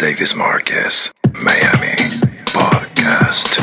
Davis Marquez, Miami Podcast.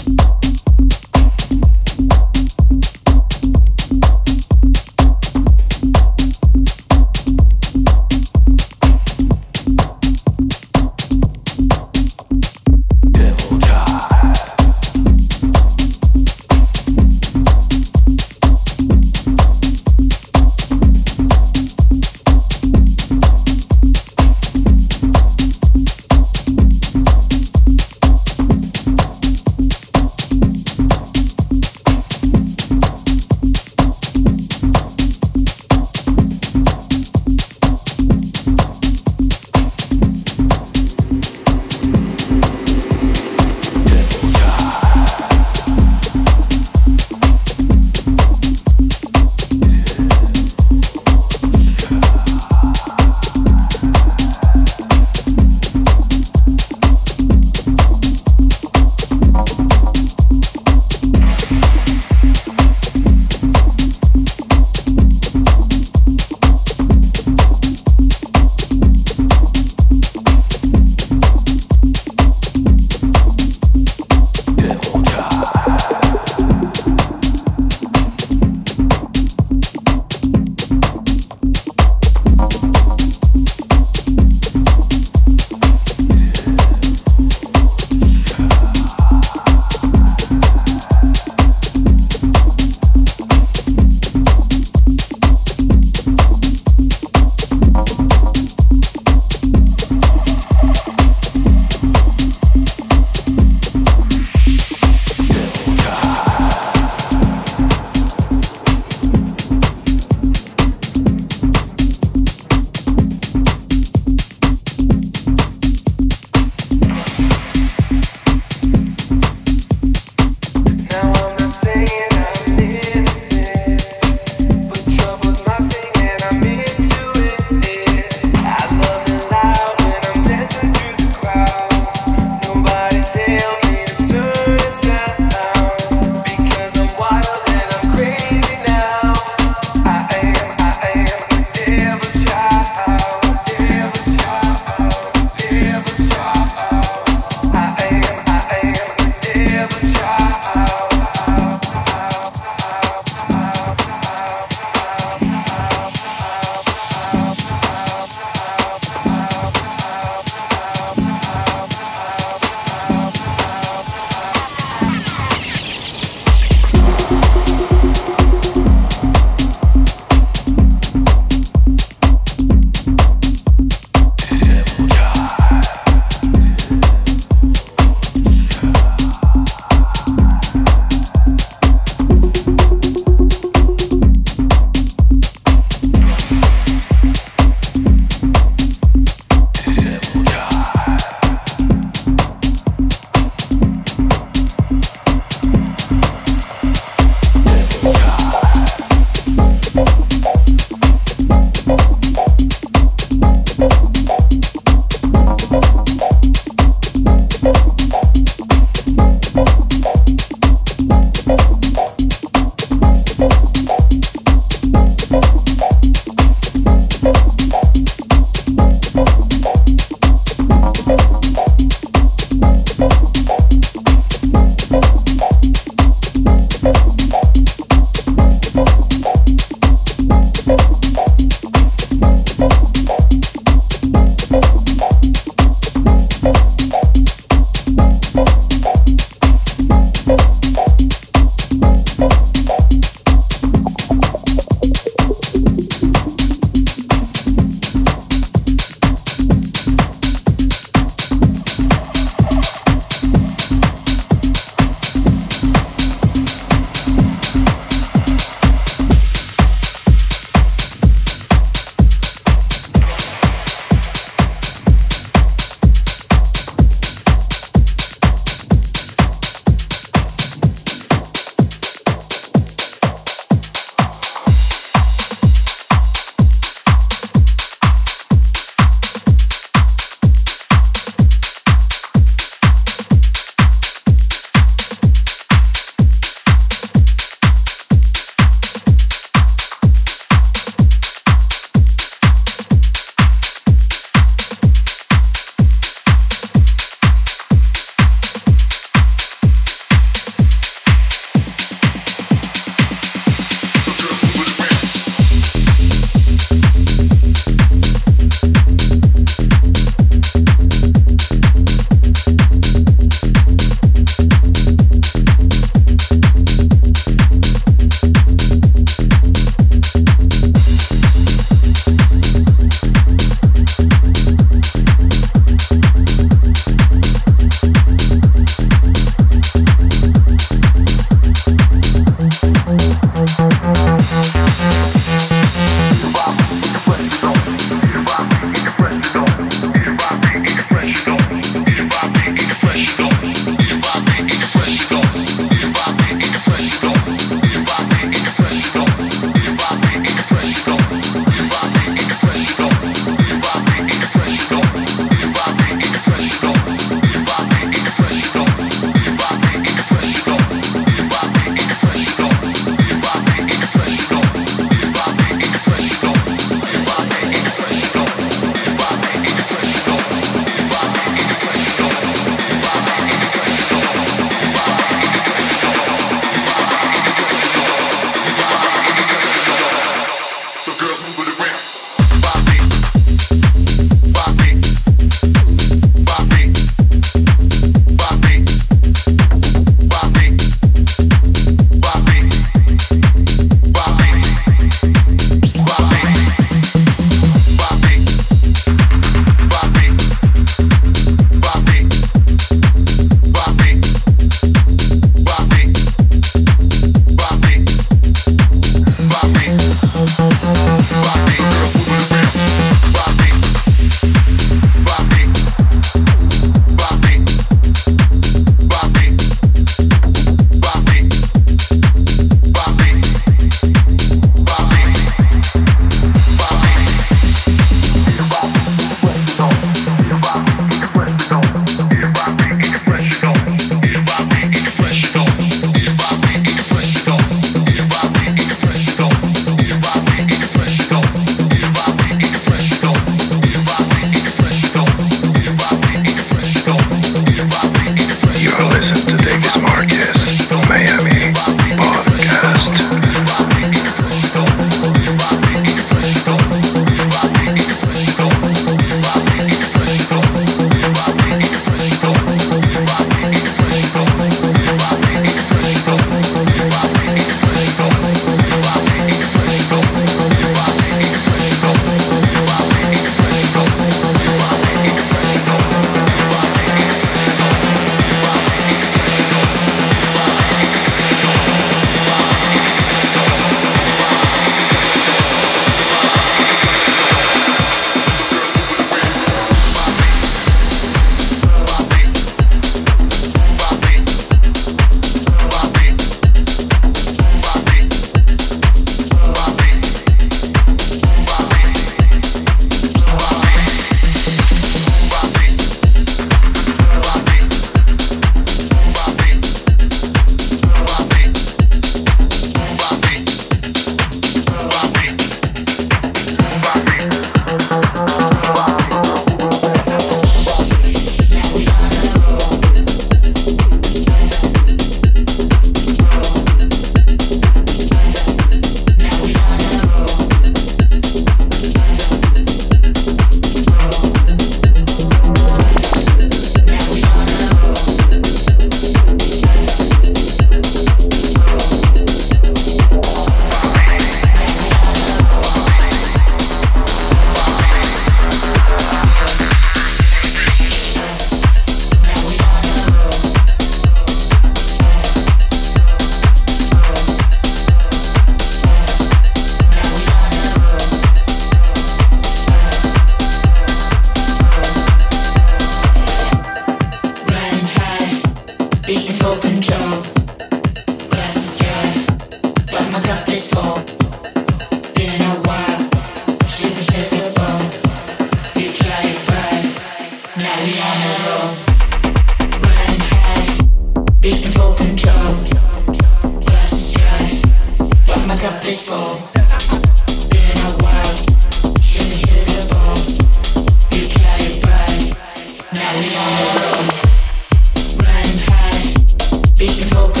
You know.